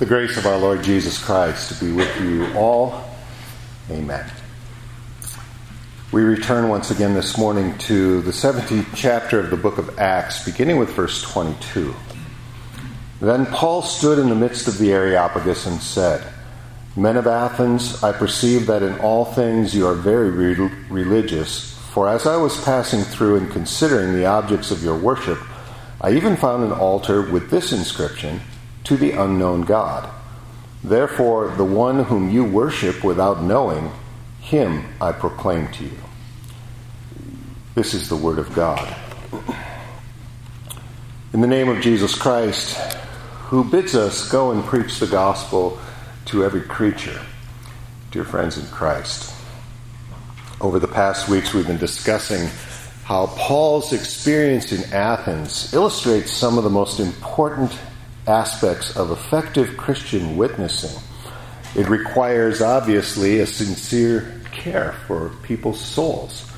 The grace of our Lord Jesus Christ to be with you all. Amen. We return once again this morning to the 17th chapter of the book of Acts, beginning with verse 22. Then Paul stood in the midst of the Areopagus and said, Men of Athens, I perceive that in all things you are very re- religious, for as I was passing through and considering the objects of your worship, I even found an altar with this inscription to the unknown God. Therefore, the one whom you worship without knowing, him I proclaim to you. This is the Word of God. In the name of Jesus Christ, who bids us go and preach the gospel to every creature, dear friends in Christ. Over the past weeks, we've been discussing how Paul's experience in Athens illustrates some of the most important aspects of effective Christian witnessing. It requires, obviously, a sincere care for people's souls.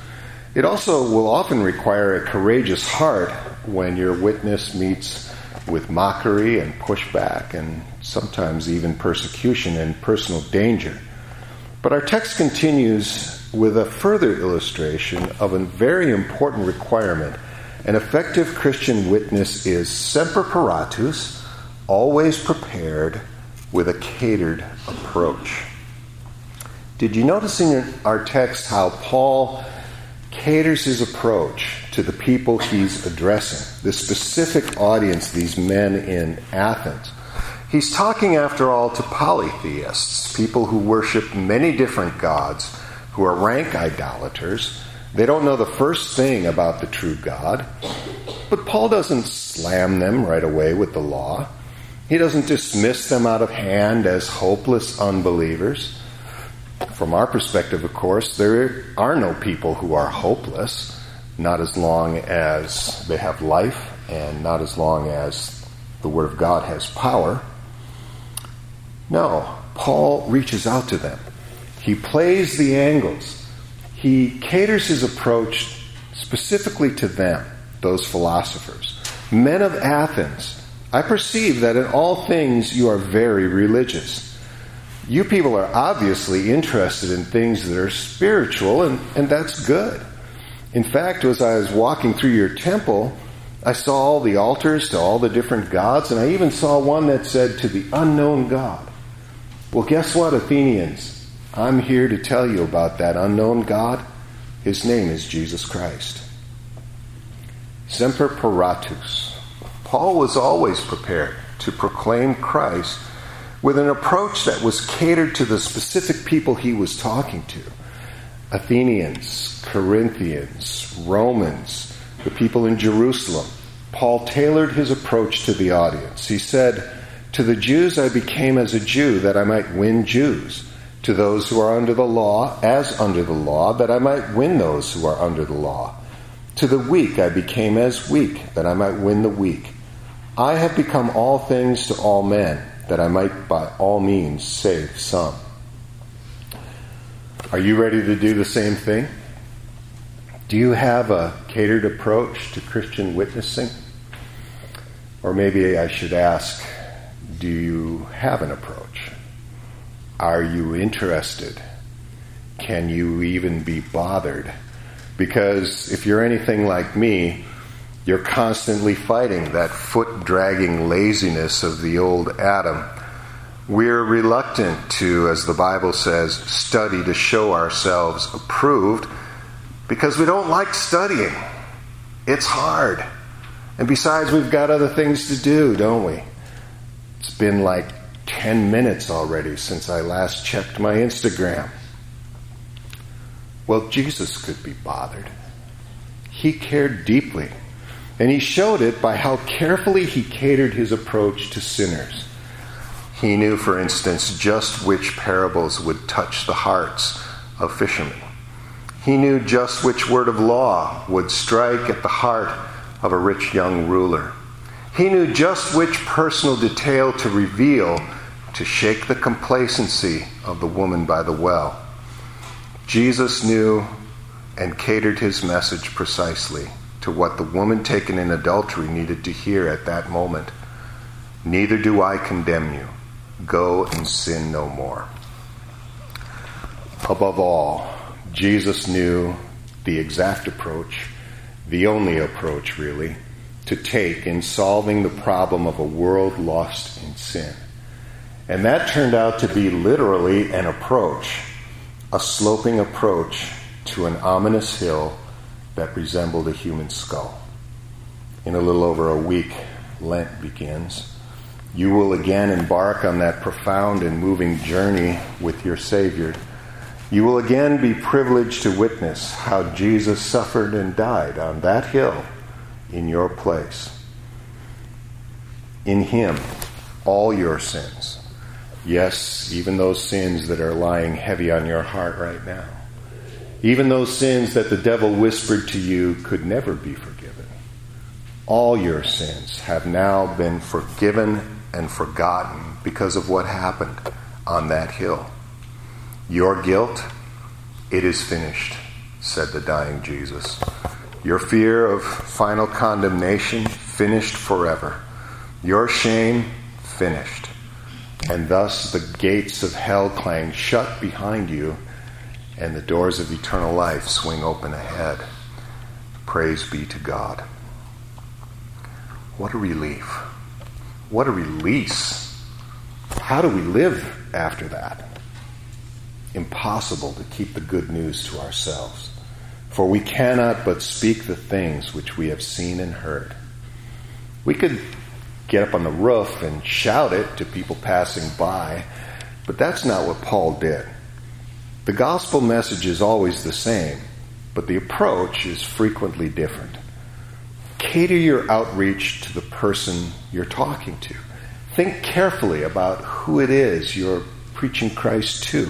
It also will often require a courageous heart when your witness meets with mockery and pushback and sometimes even persecution and personal danger. But our text continues with a further illustration of a very important requirement. An effective Christian witness is semper paratus, always prepared with a catered approach. Did you notice in our text how Paul caters his approach to the people he's addressing, the specific audience, these men in Athens? He's talking, after all, to polytheists, people who worship many different gods, who are rank idolaters. They don't know the first thing about the true God. But Paul doesn't slam them right away with the law. He doesn't dismiss them out of hand as hopeless unbelievers. From our perspective, of course, there are no people who are hopeless, not as long as they have life and not as long as the Word of God has power. No, Paul reaches out to them. He plays the angles. He caters his approach specifically to them, those philosophers. Men of Athens, I perceive that in all things you are very religious. You people are obviously interested in things that are spiritual, and, and that's good. In fact, as I was walking through your temple, I saw all the altars to all the different gods, and I even saw one that said, To the unknown God. Well, guess what, Athenians? I'm here to tell you about that unknown God. His name is Jesus Christ. Semper paratus. Paul was always prepared to proclaim Christ with an approach that was catered to the specific people he was talking to Athenians, Corinthians, Romans, the people in Jerusalem. Paul tailored his approach to the audience. He said, To the Jews I became as a Jew that I might win Jews. To those who are under the law, as under the law, that I might win those who are under the law. To the weak I became as weak, that I might win the weak. I have become all things to all men, that I might by all means save some. Are you ready to do the same thing? Do you have a catered approach to Christian witnessing? Or maybe I should ask, do you have an approach? Are you interested? Can you even be bothered? Because if you're anything like me, you're constantly fighting that foot dragging laziness of the old Adam. We're reluctant to, as the Bible says, study to show ourselves approved because we don't like studying. It's hard. And besides, we've got other things to do, don't we? It's been like 10 minutes already since I last checked my Instagram. Well, Jesus could be bothered. He cared deeply and he showed it by how carefully he catered his approach to sinners. He knew, for instance, just which parables would touch the hearts of fishermen. He knew just which word of law would strike at the heart of a rich young ruler. He knew just which personal detail to reveal to shake the complacency of the woman by the well. Jesus knew and catered his message precisely to what the woman taken in adultery needed to hear at that moment. Neither do I condemn you. Go and sin no more. Above all, Jesus knew the exact approach, the only approach really, to take in solving the problem of a world lost in sin. And that turned out to be literally an approach, a sloping approach to an ominous hill that resembled a human skull. In a little over a week, Lent begins. You will again embark on that profound and moving journey with your Savior. You will again be privileged to witness how Jesus suffered and died on that hill in your place. In Him, all your sins, yes, even those sins that are lying heavy on your heart right now, even those sins that the devil whispered to you could never be forgiven, all your sins have now been forgiven and forgotten because of what happened on that hill. Your guilt, it is finished, said the dying Jesus. Your fear of final condemnation, finished forever. Your shame, finished. And thus the gates of hell clang shut behind you, and the doors of eternal life swing open ahead. Praise be to God. What a relief. What a release. How do we live after that? Impossible to keep the good news to ourselves. For we cannot but speak the things which we have seen and heard. We could get up on the roof and shout it to people passing by, but that's not what Paul did. The gospel message is always the same, but the approach is frequently different. Cater your outreach to the person you're talking to. Think carefully about who it is you're preaching Christ to.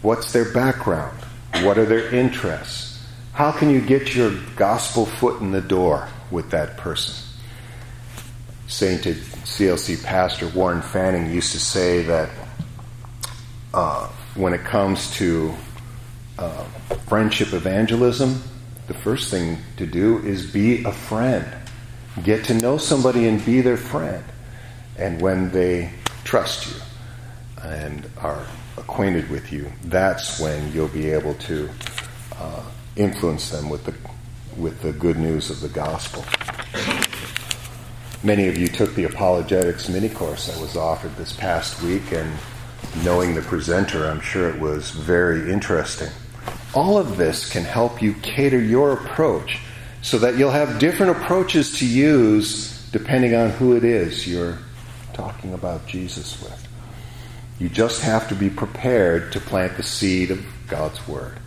What's their background? What are their interests? How can you get your gospel foot in the door with that person? Sainted CLC pastor Warren Fanning used to say that uh, when it comes to uh, friendship evangelism, the first thing to do is be a friend. Get to know somebody and be their friend. And when they trust you and are acquainted with you, that's when you'll be able to uh, influence them with the, with the good news of the gospel. Many of you took the apologetics mini course that was offered this past week, and knowing the presenter, I'm sure it was very interesting. All of this can help you cater your approach so that you'll have different approaches to use depending on who it is you're talking about Jesus with. You just have to be prepared to plant the seed of God's Word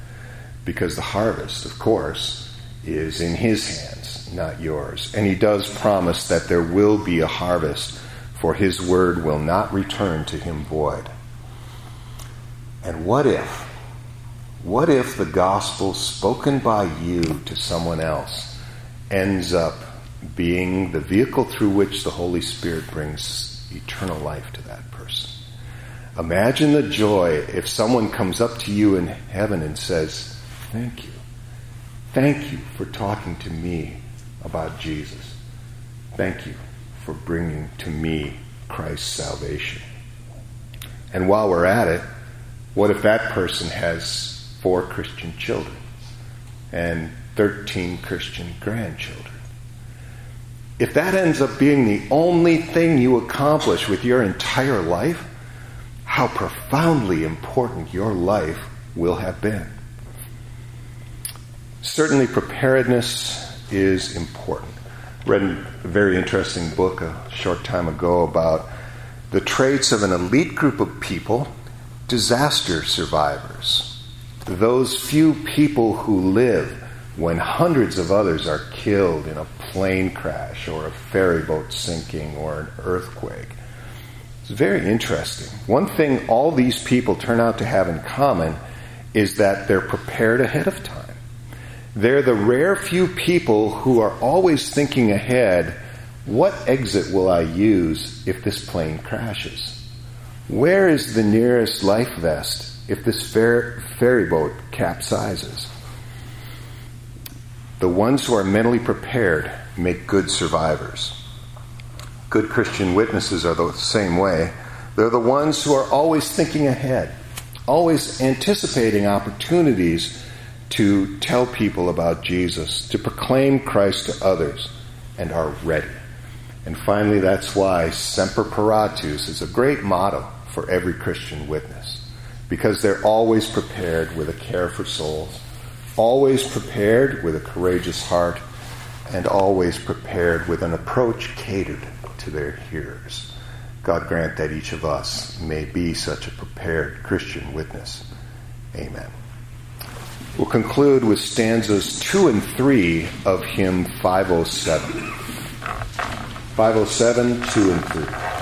because the harvest, of course, is in His hands, not yours. And He does promise that there will be a harvest, for His Word will not return to Him void. And what if? What if the gospel spoken by you to someone else ends up being the vehicle through which the Holy Spirit brings eternal life to that person? Imagine the joy if someone comes up to you in heaven and says, Thank you. Thank you for talking to me about Jesus. Thank you for bringing to me Christ's salvation. And while we're at it, what if that person has four Christian children and 13 Christian grandchildren. If that ends up being the only thing you accomplish with your entire life, how profoundly important your life will have been. Certainly, preparedness is important. Read a very interesting book a short time ago about the traits of an elite group of people, disaster survivors those few people who live when hundreds of others are killed in a plane crash or a ferry boat sinking or an earthquake. It's very interesting. One thing all these people turn out to have in common is that they're prepared ahead of time. They're the rare few people who are always thinking ahead what exit will I use if this plane crashes? Where is the nearest life vest if this fer- ferry boat capsizes. The ones who are mentally prepared make good survivors. Good Christian witnesses are the same way. They're the ones who are always thinking ahead, always anticipating opportunities to tell people about Jesus, to proclaim Christ to others, and are ready. And finally, that's why Semper Paratus is a great motto for every Christian witness, because they're always prepared with a care for souls, always prepared with a courageous heart, and always prepared with an approach catered to their hearers. God grant that each of us may be such a prepared Christian witness. Amen. We'll conclude with stanzas 2 and 3 of hymn 507. 507, 2 and 3.